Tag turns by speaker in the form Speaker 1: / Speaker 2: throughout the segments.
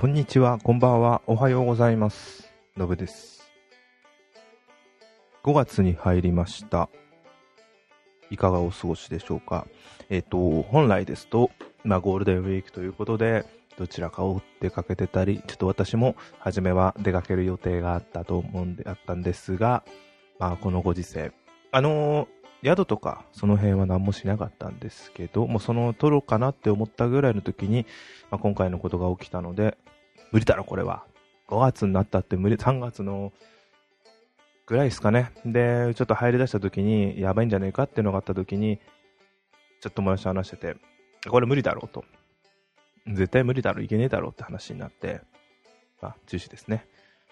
Speaker 1: こんにちは、こんばんは、おはようございます。のぶです。5月に入りました。いかがお過ごしでしょうか？えっ、と、本来ですと、まあ、ゴールデンウィークということで、どちらかを出かけてたり、ちょっと私も、初めは出かける予定があったと思うんで、あったんですが、まあ、このご時世。あのー宿とか、その辺は何もしなかったんですけど、もうその、取ろうかなって思ったぐらいの時に、まあ、今回のことが起きたので、無理だろ、これは。5月になったって無理、3月のぐらいですかね。で、ちょっと入り出した時に、やばいんじゃねえかっていうのがあった時に、ちょっと友達と話してて、これ無理だろうと。絶対無理だろう、いけねえだろうって話になって、まあ、中止ですね。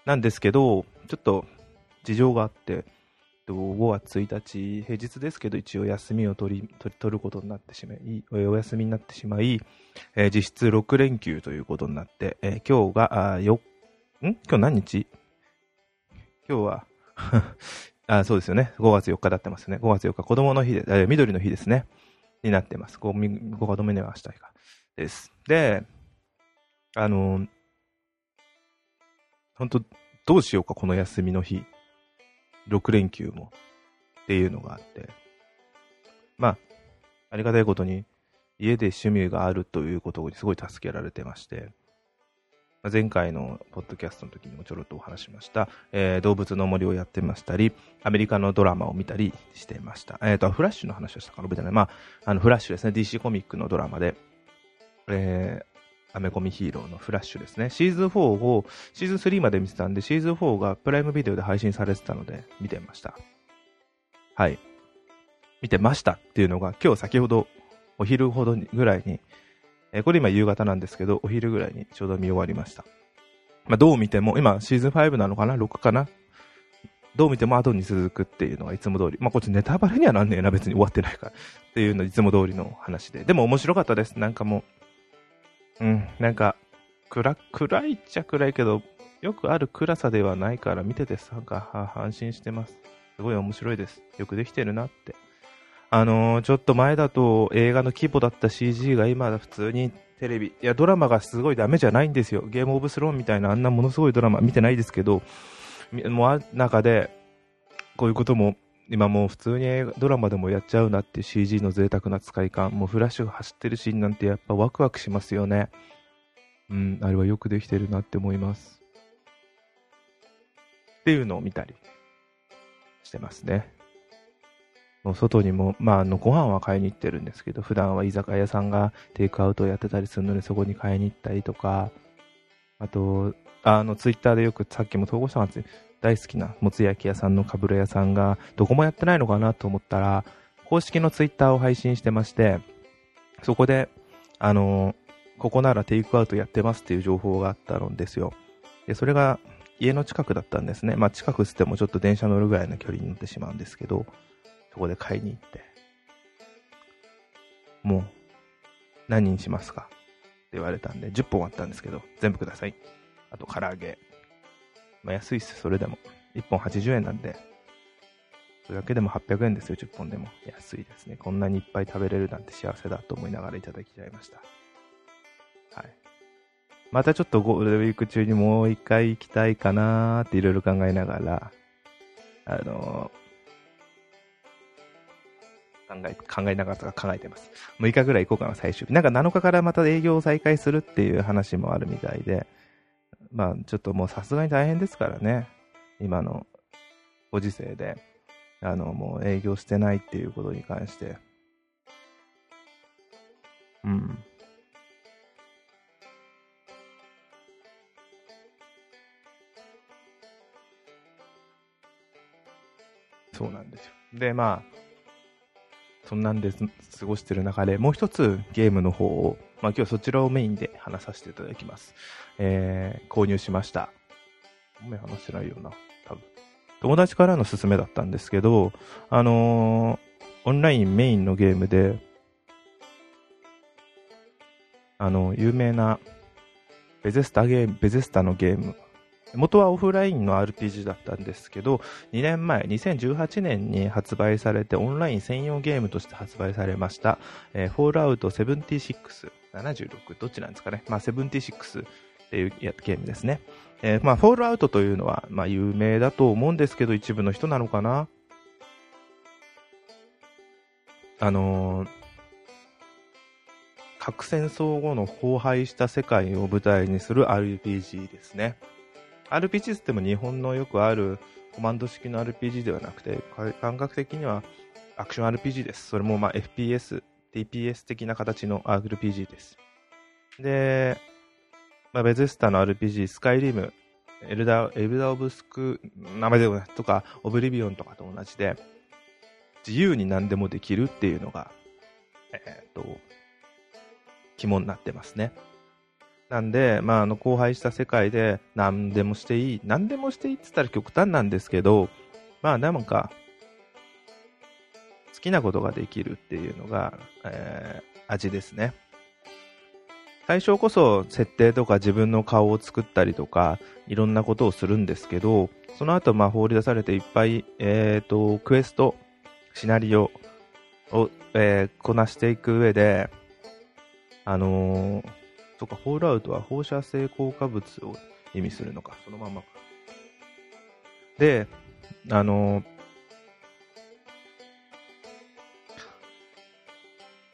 Speaker 1: なんですけど、ちょっと事情があって、5月1日、平日ですけど、一応休みを取り、取取ることになってしまい、お休みになってしまい、えー実質6連休ということになって、えー今日が、あよ、ん？今日何日？今日は、あそうですよね。5月4日だってますね。5月4日、子供の日で、えー緑の日ですね。になってます。ご、ご子供には明日か。です。で、あのー本当どうしようか、この休みの日。6連休も。っていうのがあって。まあ、ありがたいことに、家で趣味があるということにすごい助けられてまして、前回のポッドキャストの時にもちょろっとお話しました、えー動物の森をやってましたり、アメリカのドラマを見たりしていました。えっ、と、フラッシュの話をしたか覚えてな。まあ、あの、フラッシュですね。DC コミックのドラマで、えーアメコミヒーローのフラッシュですね。シーズン4を、シーズン3まで見てたんで、シーズン4がプライムビデオで配信されてたので、見てました。はい。見てましたっていうのが、今日先ほど、お昼ほどぐらいに、えーこれ今夕方なんですけど、お昼ぐらいにちょうど見終わりました。まあ、どう見ても、今シーズン5なのかな ?6 かな？どう見ても後に続くっていうのがいつも通り。まあ、こっちネタバレにはなんねえな、別に終わってないから。っていうのいつも通りの話で。でも面白かったです。なんかもう、うん、なんか、暗、暗いっちゃ暗いけど、よくある暗さではないから見ててなんか、安心してます。すごい面白いです。よくできてるなって。あのーちょっと前だと映画の規模だった CG が今普通にテレビ、いや、ドラマがすごいダメじゃないんですよ。ゲームオブスローンみたいなあんなものすごいドラマ見てないですけど、もうあ中で、こういうことも、今もう普通にドラマでもやっちゃうなっていう CG の贅沢な使い感、もうフラッシュが走ってるシーンなんてやっぱワクワクしますよね。うん、あれはよくできてるなって思います。っていうのを見たりしてますね。もう外にも、まあ、あの、ご飯は買いに行ってるんですけど、普段は居酒屋さんがテイクアウトをやってたりするので、そこに買いに行ったりとか、あと、あの、ツイッターでよくさっきも投稿したんですよ。大好きなもつ焼き屋さんのかぶれ屋さんが、どこもやってないのかなと思ったら、公式のツイッターを配信してまして、そこで、あの、ここならテイクアウトやってますっていう情報があったんですよ。で、それが家の近くだったんですね。まあ近くつってもちょっと電車乗るぐらいの距離に乗ってしまうんですけど、そこで買いに行って、もう、何にしますか？って言われたんで、10本あったんですけど、全部ください。あと、唐揚げ。まあ安いっす、それでも。1本80円なんで、それだけでも800円ですよ、10本でも。安いですね。こんなにいっぱい食べれるなんて幸せだと思いながらいただきちゃいました。はい。またちょっとゴールデンウィーク中にもう一回行きたいかなーっていろいろ考えながら、あのー考え、考えながらとか考えてます。6日ぐらい行こうかな、最終日。なんか7日からまた営業を再開するっていう話もあるみたいで、まあちょっともうさすがに大変ですからね。今のご時世で、あの、もう営業してないっていうことに関して。うん。そうなんですよ。で、まあ、そんなんで過ごしてる中で、もう一つゲームの方を、まあ今日そちらをメインで話させていただきます。えー、購入しました。ごめん、話してないよな、多分。友達からの勧めだったんですけど、あのーオンラインメインのゲームで、あの、有名な、ベゼスタゲーム、ベゼスタのゲーム。元はオフラインの RPG だったんですけど、2年前、2018年に発売されて、オンライン専用ゲームとして発売されました、えー、フォールアウト76、76、どっちなんですかね。まあ、76っていうゲームですね。えー、まあ、フォールアウトというのは、まあ、有名だと思うんですけど、一部の人なのかな。あのー、核戦争後の荒廃した世界を舞台にする RPG ですね。RPG っても日本のよくあるコマンド式の RPG ではなくて、感覚的にはアクション RPG です。それもまあ FPS、TPS 的な形の RPG です。で、まあ、ベゼスタの RPG、スカイリム、エルダ、エルダオブスク、名前でもないとか、オブリビオンとかと同じで、自由に何でもできるっていうのが、えっ、と、肝になってますね。なんで、まあ、あの、荒廃した世界で何でもしていい。何でもしていいって言ったら極端なんですけど、まあ、なんか、好きなことができるっていうのが、えー、味ですね。最初こそ設定とか自分の顔を作ったりとか、いろんなことをするんですけど、その後、まあ、放り出されていっぱい、えっ、ー、と、クエスト、シナリオを、えー、こなしていく上で、あのー、そっか、ホールアウトは放射性効果物を意味するのか、そのままか。で、あのー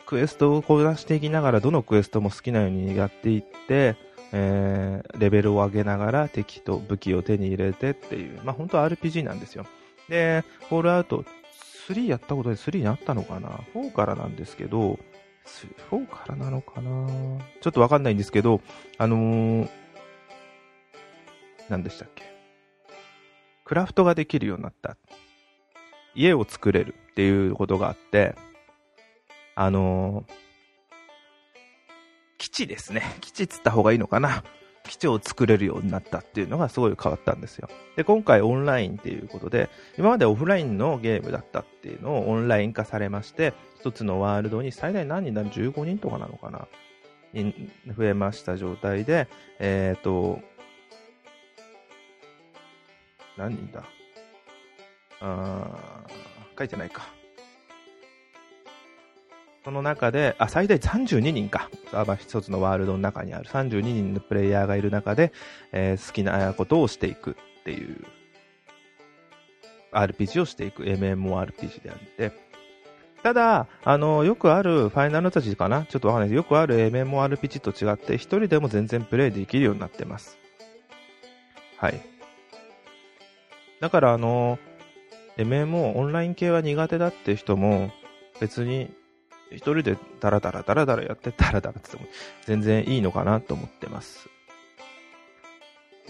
Speaker 1: クエストをこなしていきながら、どのクエストも好きなようにやっていって、えー、レベルを上げながら敵と武器を手に入れてっていう、まあ本当は RPG なんですよ。で、ホールアウト3やったことで3にあったのかな ?4 からなんですけど、4からなのかな？ちょっとわかんないんですけど、あのー、何でしたっけ？クラフトができるようになった。家を作れるっていうことがあって、あのー、基地ですね。基地っつった方がいいのかな。基地を作れるようになったっていうのがすごい変わったんですよ。で、今回オンラインっていうことで、今までオフラインのゲームだったっていうのをオンライン化されまして、一つのワールドに最大何人なる ?15 人とかなのかなに増えました状態で、えっ、ー、と、何人だ？あー書いてないか。その中で、あ、最大32人か。まあ、一つのワールドの中にある32人のプレイヤーがいる中で、えー、好きなことをしていくっていう、RPG をしていく MMORPG であって、ただ、あの、よくあるファイナルタジかな？ちょっとわかんないですよくある MMORPG と違って、一人でも全然プレイできるようになってます。はい。だから、あの、MMO、オンライン系は苦手だって人も、別に一人でダラダラダラダラやってダラダラってっても全然いいのかなと思ってます。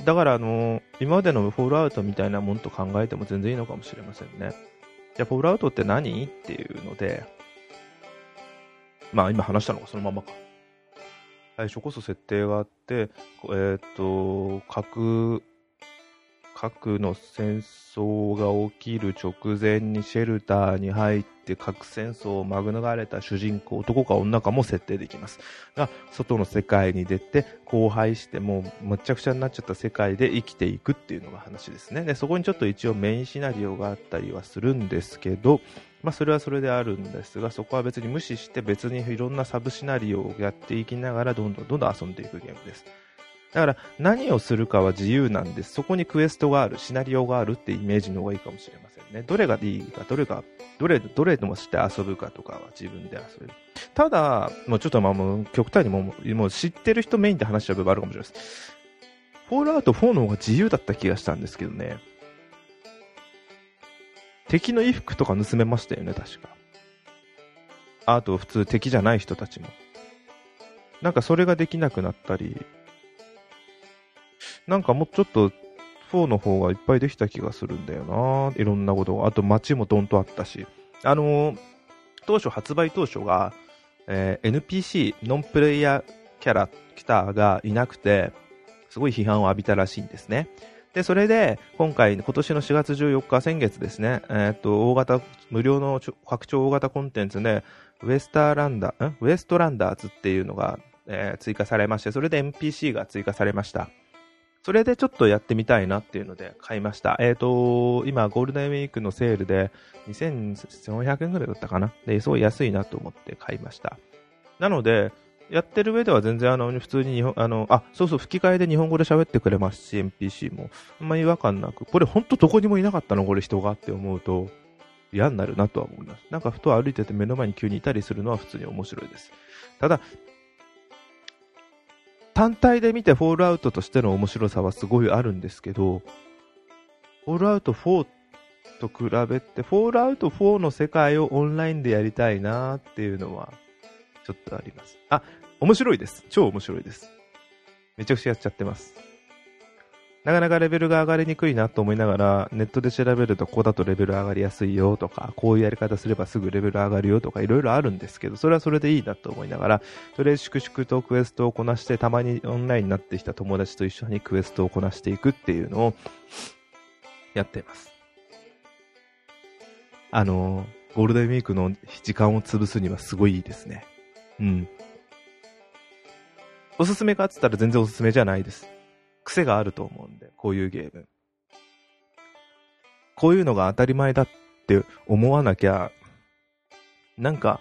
Speaker 1: だからあの、今までのフォールアウトみたいなもんと考えても全然いいのかもしれませんね。じゃあフォールアウトって何？っていうので、まあ今話したのがそのままか。最初こそ設定があって、えっ、ー、と、核の戦争が起きる直前にシェルターに入って核戦争を免れた主人公、男か女かも設定できます。が、外の世界に出て、荒廃してもうむちゃくちゃになっちゃった世界で生きていくっていうのが話ですね。で、そこにちょっと一応メインシナリオがあったりはするんですけど、まあそれはそれであるんですが、そこは別に無視して別にいろんなサブシナリオをやっていきながらどんどんどんどん遊んでいくゲームです。だから何をするかは自由なんです。そこにクエストがある、シナリオがあるってイメージの方がいいかもしれませんね。どれがいいか、どれが、どれ、どれでもして遊ぶかとかは自分で遊べる。ただ、もうちょっとまあもう極端にももう知ってる人メインで話しちゃう部分あるかもしれないです。フォールアウト4の方が自由だった気がしたんですけどね。敵の衣服とか盗めましたよね、確か。あと普通敵じゃない人たちも。なんかそれができなくなったり、なんかもうちょっと、4の方がいっぱいできた気がするんだよな。いろんなことが。あと街もどんとあったし。あのー、当初、発売当初が、えー、NPC、ノンプレイヤーキャラクターがいなくて、すごい批判を浴びたらしいんですね。で、それで、今回、今年の4月14日、先月ですね、えっ、と、大型、無料の拡張大型コンテンツで、ウエスターランダー、ウエストランダーズっていうのが、えー、追加されまして、それで NPC が追加されました。それでちょっとやってみたいなっていうので買いました。えっ、ー、と、今ゴールデンウィークのセールで2400円ぐらいだったかな。で、すごい安いなと思って買いました。なので、やってる上では全然あの、普通に日本、あの、あ、そうそう、吹き替えで日本語で喋ってくれますし、NPC も。あんま違和感なく、これほんとどこにもいなかったのこれ人がって思うと、嫌になるなとは思います。なんかふと歩いてて目の前に急にいたりするのは普通に面白いです。ただ、単体で見てフォールアウトとしての面白さはすごいあるんですけど、フォールアウト4と比べて、フォールアウト4の世界をオンラインでやりたいなっていうのは、ちょっとあります。あ、面白いです。超面白いです。めちゃくちゃやっちゃってます。なかなかレベルが上がりにくいなと思いながら、ネットで調べるとここだとレベル上がりやすいよとか、こういうやり方すればすぐレベル上がるよとか、いろいろあるんですけど、それはそれでいいなと思いながら、とりあえず粛々とクエストをこなして、たまにオンラインになってきた友達と一緒にクエストをこなしていくっていうのをやっています。あの、ゴールデンウィークの時間を潰すにはすごいいいですね。うん。おすすめかっつったら全然おすすめじゃないです。癖があると思うんで、こういうゲーム。こういうのが当たり前だって思わなきゃ、なんか、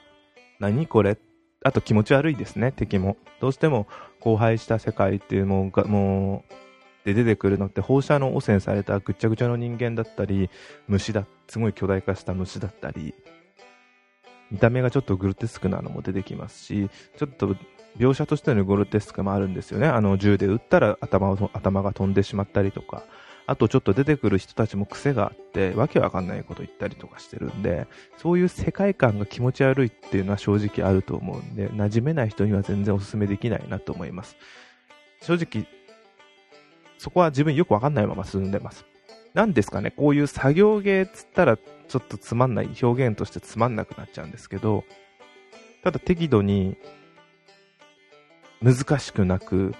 Speaker 1: 何これ？あと気持ち悪いですね、敵も。どうしても荒廃した世界っていうのが、もう、で出てくるのって放射能汚染されたぐっちゃぐちゃの人間だったり、虫だ、すごい巨大化した虫だったり、見た目がちょっとグロテスクなのも出てきますし、ちょっと描写としてのグロテスクもあるんですよね。あの銃で撃ったら頭を頭が飛んでしまったりとか、あとちょっと出てくる人たちも癖があって、わけわかんないこと言ったりとかしてるんで、そういう世界観が気持ち悪いっていうのは正直あると思うんで、馴染めない人には全然お勧めできないなと思います。正直、そこは自分よくわかんないまま進んでます。なんですかね、こういう作業芸っつったらちょっとつまんない、表現としてつまんなくなっちゃうんですけど、ただ適度に難しくなく、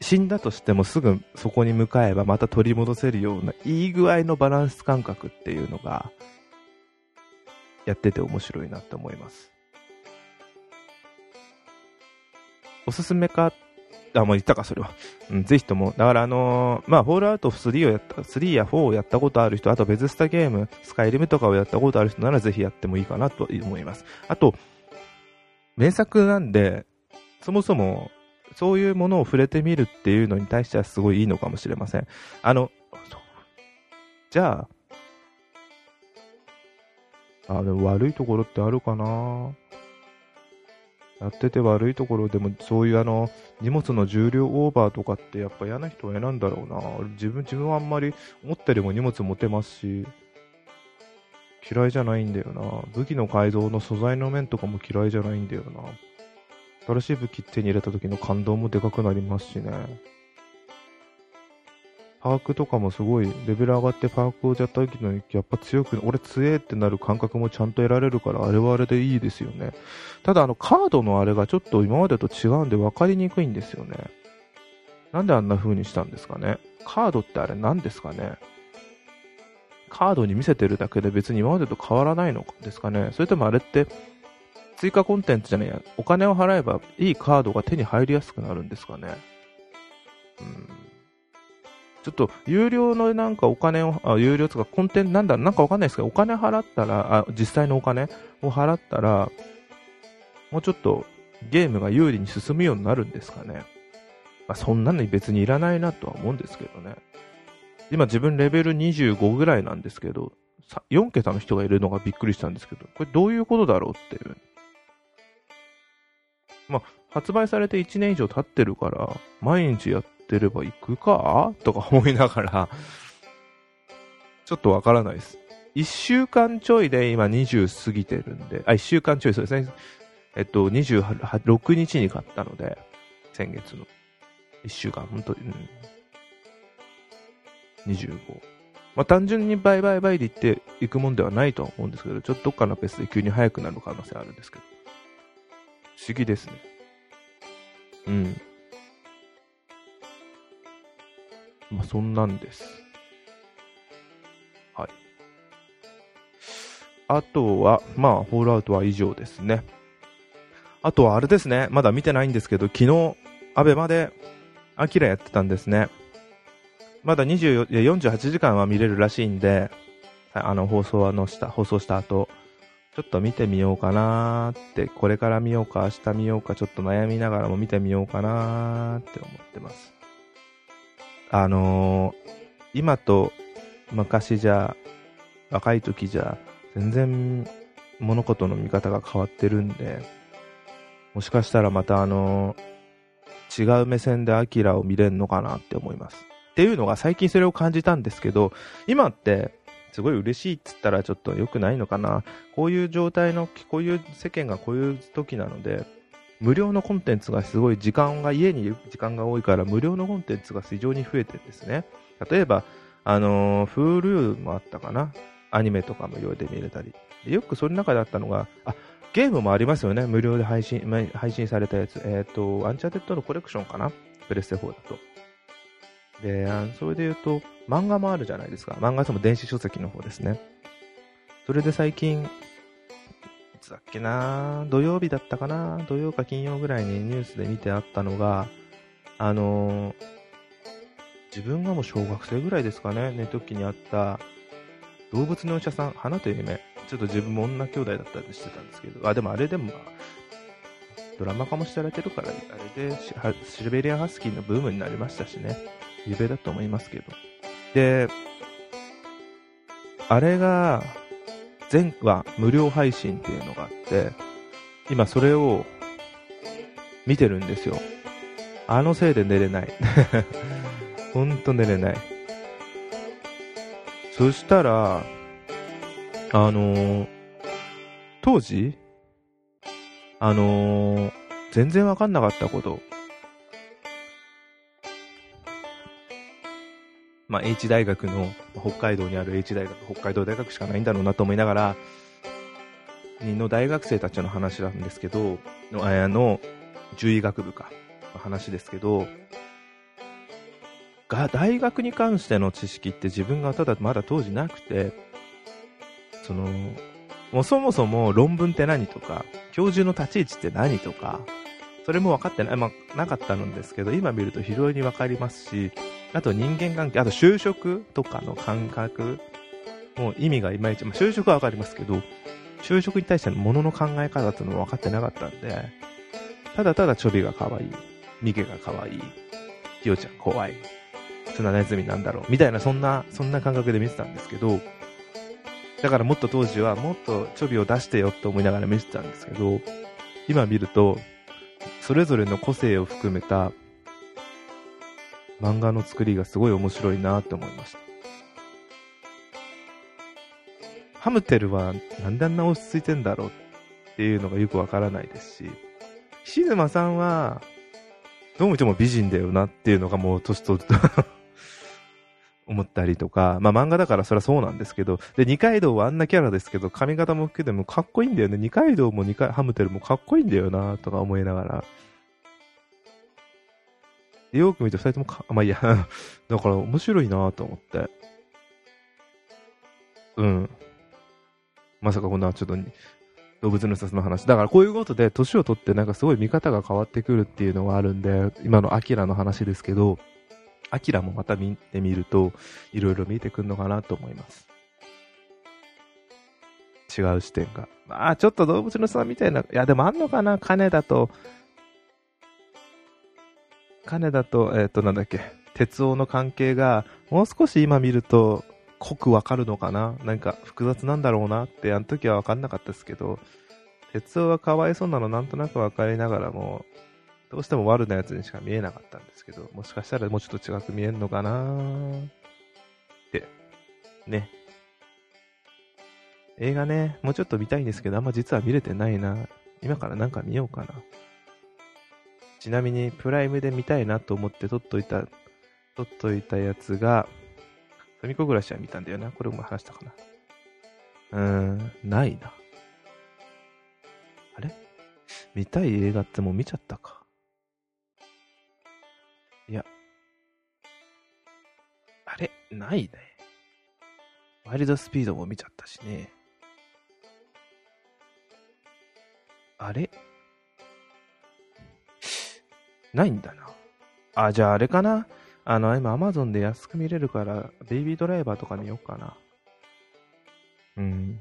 Speaker 1: 死んだとしてもすぐそこに向かえばまた取り戻せるようないい具合のバランス感覚っていうのがやってて面白いなって思います。おすすめかあ、もう言ったか、それは。うん、ぜひとも。だからあのー、まあ、フォールアウト3をやった、3や4をやったことある人、あとベズスタゲーム、スカイリムとかをやったことある人ならぜひやってもいいかなと思います。あと、名作なんで、そもそも、そういうものを触れてみるっていうのに対してはすごいいいのかもしれません。あの、じゃあ、あ、でも悪いところってあるかな？やってて悪いところでも、そういうあの、荷物の重量オーバーとかってやっぱ嫌な人は嫌なんだろうな。自分、自分はあんまり思ったよりも荷物持てますし、嫌いじゃないんだよな。武器の改造の素材の面とかも嫌いじゃないんだよな。新しい武器手に入れた時の感動もでかくなりますしね。パークとかもすごいレベル上がってパークをやった時のやっぱ強く、俺強えってなる感覚もちゃんと得られるから、あれはあれでいいですよね。ただあのカードのあれがちょっと今までと違うんで分かりにくいんですよね。なんであんな風にしたんですかね？カードってあれ何ですかね？カードに見せてるだけで別に今までと変わらないのですかね？それともあれって追加コンテンツじゃないや、お金を払えばいいカードが手に入りやすくなるんですかね。うんちょっと有料のなんかお金を、あ有料とかコンテンツなんだ、なんかわかんないですけど、お金払ったら、あ、実際のお金を払ったら、もうちょっとゲームが有利に進むようになるんですかね。まあ、そんなのに別にいらないなとは思うんですけどね。今自分レベル25ぐらいなんですけど、4桁の人がいるのがびっくりしたんですけど、これどういうことだろうっていう。まあ、発売されて1年以上経ってるから、毎日やってれば行くか？とか思いながら、ちょっとわからないです。1週間ちょいで今20過ぎてるんで、あ、1週間ちょいそうですね。えっと、26日に買ったので、先月の。1週間、本当に、うん。25。まあ、単純に倍倍倍で言っていくもんではないとは思うんですけど、ちょっとどっかのペースで急に速くなる可能性あるんですけど。不思議ですね。うん。まあ、そんなんです。はい。あとは、まあ、ホールアウトは以上ですね。あとはあれですね、まだ見てないんですけど、昨日、アベマで、アキラやってたんですね。まだ24 48時間は見れるらしいんで、あの、放送のした、放送した後、ちょっと見てみようかなーって、これから見ようか、明日見ようか、ちょっと悩みながらも見てみようかなーって思ってます。あのー、今と昔じゃ、若い時じゃ、全然物事の見方が変わってるんで、もしかしたらまたあのー、違う目線でアキラを見れるのかなって思います。っていうのが最近それを感じたんですけど、今ってすごい嬉しいっつったらちょっと良くないのかな。こういう状態の、こういう世間がこういう時なので、無料のコンテンツがすごい時間が、家にいる時間が多いから無料のコンテンツが非常に増えてるんですね。例えば、あのー、Hulu もあったかな。アニメとか無料で見れたり。よくその中であったのが、あ、ゲームもありますよね。無料で配信、配信されたやつ。えっ、ー、と、アンチャーテッドのコレクションかなプレステ4だと。で、それで言うと、漫画もあるじゃないですか。漫画とも電子書籍の方ですね。それで最近、いつだっけな土曜日だったかな土曜か金曜ぐらいにニュースで見てあったのが、あのー、自分がもう小学生ぐらいですかね、ね時にあった動物のお医者さん、花という夢。ちょっと自分も女兄弟だったりしてたんですけど、あ、でもあれでも、ドラマ化もしてられてるから、あれでシルベリアンハスキーのブームになりましたしね。有名だと思いますけど。で、あれが、全話無料配信っていうのがあって、今それを見てるんですよ。あのせいで寝れない。ほんと寝れない。そしたら、あのー、当時、あのー、全然わかんなかったこと、まあ、H 大学の、北海道にある H 大学、北海道大学しかないんだろうなと思いながら、の大学生たちの話なんですけど、の、あの、獣医学部か、の話ですけど、が、大学に関しての知識って自分がただまだ当時なくて、その、もうそもそも論文って何とか、教授の立ち位置って何とか、それも分かってない、まあ、なかったんですけど、今見ると非常に分かりますし、あと人間関係、あと就職とかの感覚もう意味がいまいち、まあ、就職はわかりますけど、就職に対してのものの考え方っていうのは分かってなかったんで、ただただちょびが可愛い、ミゲが可愛い、キヨちゃん怖い、砂ネズミなんだろう、みたいなそんな、そんな感覚で見てたんですけど、だからもっと当時はもっとちょびを出してよって思いながら見てたんですけど、今見ると、それぞれの個性を含めた漫画の作りがすごい面白いなって思いました。ハムテルはなんであんな落ち着いてんだろうっていうのがよくわからないですし、シズマさんは、どう見ても美人だよなっていうのがもう年取ると思ったりとか、まあ漫画だからそりゃそうなんですけど、で、二階堂はあんなキャラですけど、髪型も含めてもかっこいいんだよね。二階堂も二階、ハムテルもかっこいいんだよなとか思いながら、よく見て二人ともか、まあいいや。だから面白いなと思って。うん。まさかこんなちょっと動物の説の話。だからこういうことで年を取ってなんかすごい見方が変わってくるっていうのがあるんで、今のアキラの話ですけど、アキラもまた見てみると、いろいろ見てくるのかなと思います。違う視点が。まあちょっと動物の差みたいな、いやでもあんのかな？金だと、金田と、えっ、ー、と、なんだっけ、鉄夫の関係が、もう少し今見ると、濃くわかるのかな？なんか複雑なんだろうなって、あの時はわかんなかったですけど、鉄夫はかわいそうなのなんとなくわかりながらも、どうしても悪なやつにしか見えなかったんですけど、もしかしたらもうちょっと違く見えんのかなって。ね。映画ね、もうちょっと見たいんですけど、あんま実は見れてないな。今からなんか見ようかな。ちなみに、プライムで見たいなと思って撮っといた、撮っといたやつが、ファミコ暮らしは見たんだよな。これも話したかな。うーん、ないな。あれ？見たい映画ってもう見ちゃったか。いや。あれ？ないね。ワイルドスピードも見ちゃったしね。あれ？ないんだな。あ、じゃああれかな？あの、今 Amazon で安く見れるから、ベイビードライバーとか見ようかな。うん。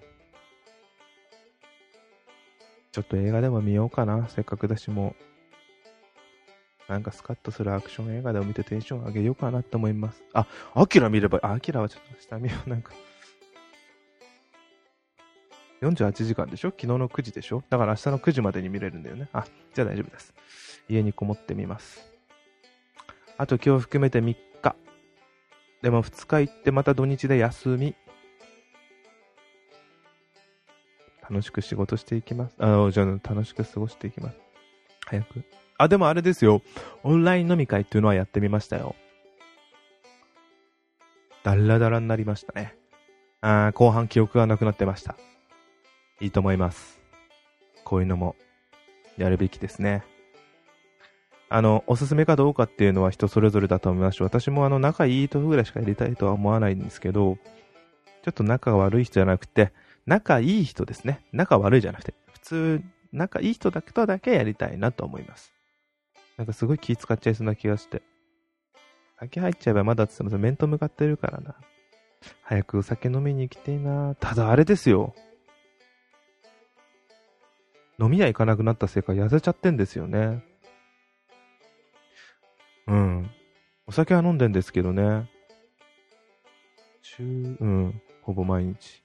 Speaker 1: ちょっと映画でも見ようかな。せっかくだしもう。なんかスカッとするアクション映画でも見てテンション上げようかなと思います。あ、アキラ見れば、アキラはちょっと下見よう。なんか。48時間でしょ？昨日の9時でしょ？だから明日の9時までに見れるんだよね。あ、じゃあ大丈夫です。家にこもってみます。あと今日含めて3日。でも2日行ってまた土日で休み。楽しく仕事していきます。あ、じゃあ楽しく過ごしていきます。早く。あ、でもあれですよ。オンライン飲み会っていうのはやってみましたよ。だらだらになりましたね。あ後半記憶がなくなってました。いいと思います。こういうのもやるべきですね。あの、おすすめかどうかっていうのは人それぞれだと思いますし、私もあの、仲いい人ぐらいしかやりたいとは思わないんですけど、ちょっと仲悪い人じゃなくて、仲いい人ですね。仲悪いじゃなくて、普通、仲いい人だけとだけやりたいなと思います。なんかすごい気使っちゃいそうな気がして。酒入っちゃえばまだって言っても面と向かってるからな。早くお酒飲みに行きてえな。ただあれですよ。飲み屋行かなくなったせいか痩せちゃってんですよね。うん。お酒は飲んでんですけどね。週、うん。ほぼ毎日。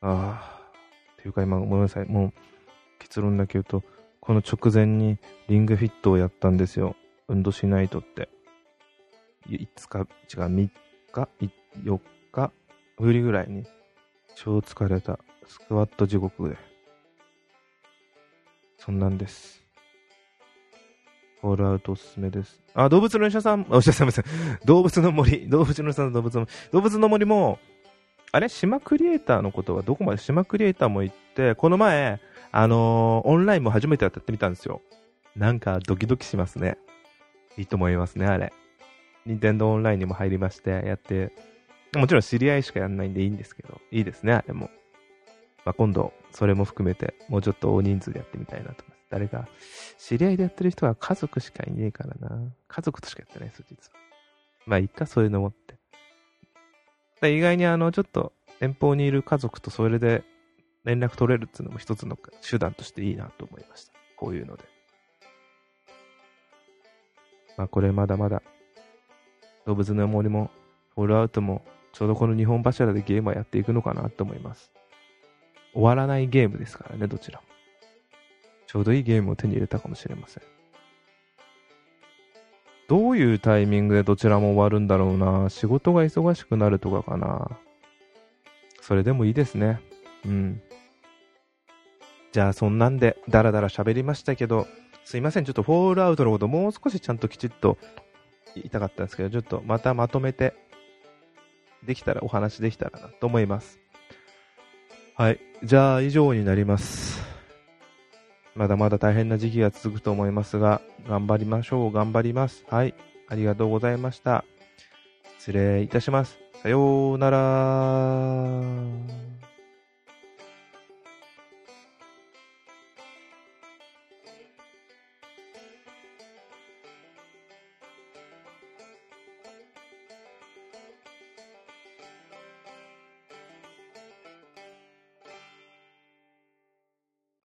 Speaker 1: ああ。っていうか今、ごめんなさい。もう、結論だけ言うと、この直前にリングフィットをやったんですよ。運動しないとって。5日、違う、3日、4日？ぶりぐらいに、超疲れた。スクワット地獄で。そんなんです。ホールアウトおすすめです。あ、動物の医者さん、お医者さんす。動物の森、動物の医者さん動物の森、動物の森も、あれ？島クリエイターのことはどこまで？島クリエイターも行って、この前、あのー、オンラインも初めてやってみたんですよ。なんかドキドキしますね。いいと思いますね、あれ。任天堂オンラインにも入りまして、やって、もちろん知り合いしかやんないんでいいんですけど、いいですね、あれも。まあ、今度、それも含めて、もうちょっと大人数でやってみたいなと思います。誰か、知り合いでやってる人は家族しかいねえからな。家族としかやってないです、実は。まあ、いっか、そういうのもって。意外にあの、ちょっと、遠方にいる家族とそれで連絡取れるっていうのも一つの手段としていいなと思いました。こういうので。まあ、これまだまだ、動物の森も、フォールアウトも、ちょうどこの日本柱でゲームはやっていくのかなと思います。終わらないゲームですからね、どちらも。ちょうどいいゲームを手に入れたかもしれません。どういうタイミングでどちらも終わるんだろうな。仕事が忙しくなるとかかな。それでもいいですね。うん。じゃあそんなんでダラダラ喋りましたけど、すいません。ちょっとフォールアウトのこともう少しちゃんときちっと言いたかったんですけど、ちょっとまたまとめてできたらお話できたらなと思います。はい。じゃあ、以上になります。まだまだ大変な時期が続くと思いますが、頑張りましょう。頑張ります。はい。ありがとうございました。失礼いたします。さようなら。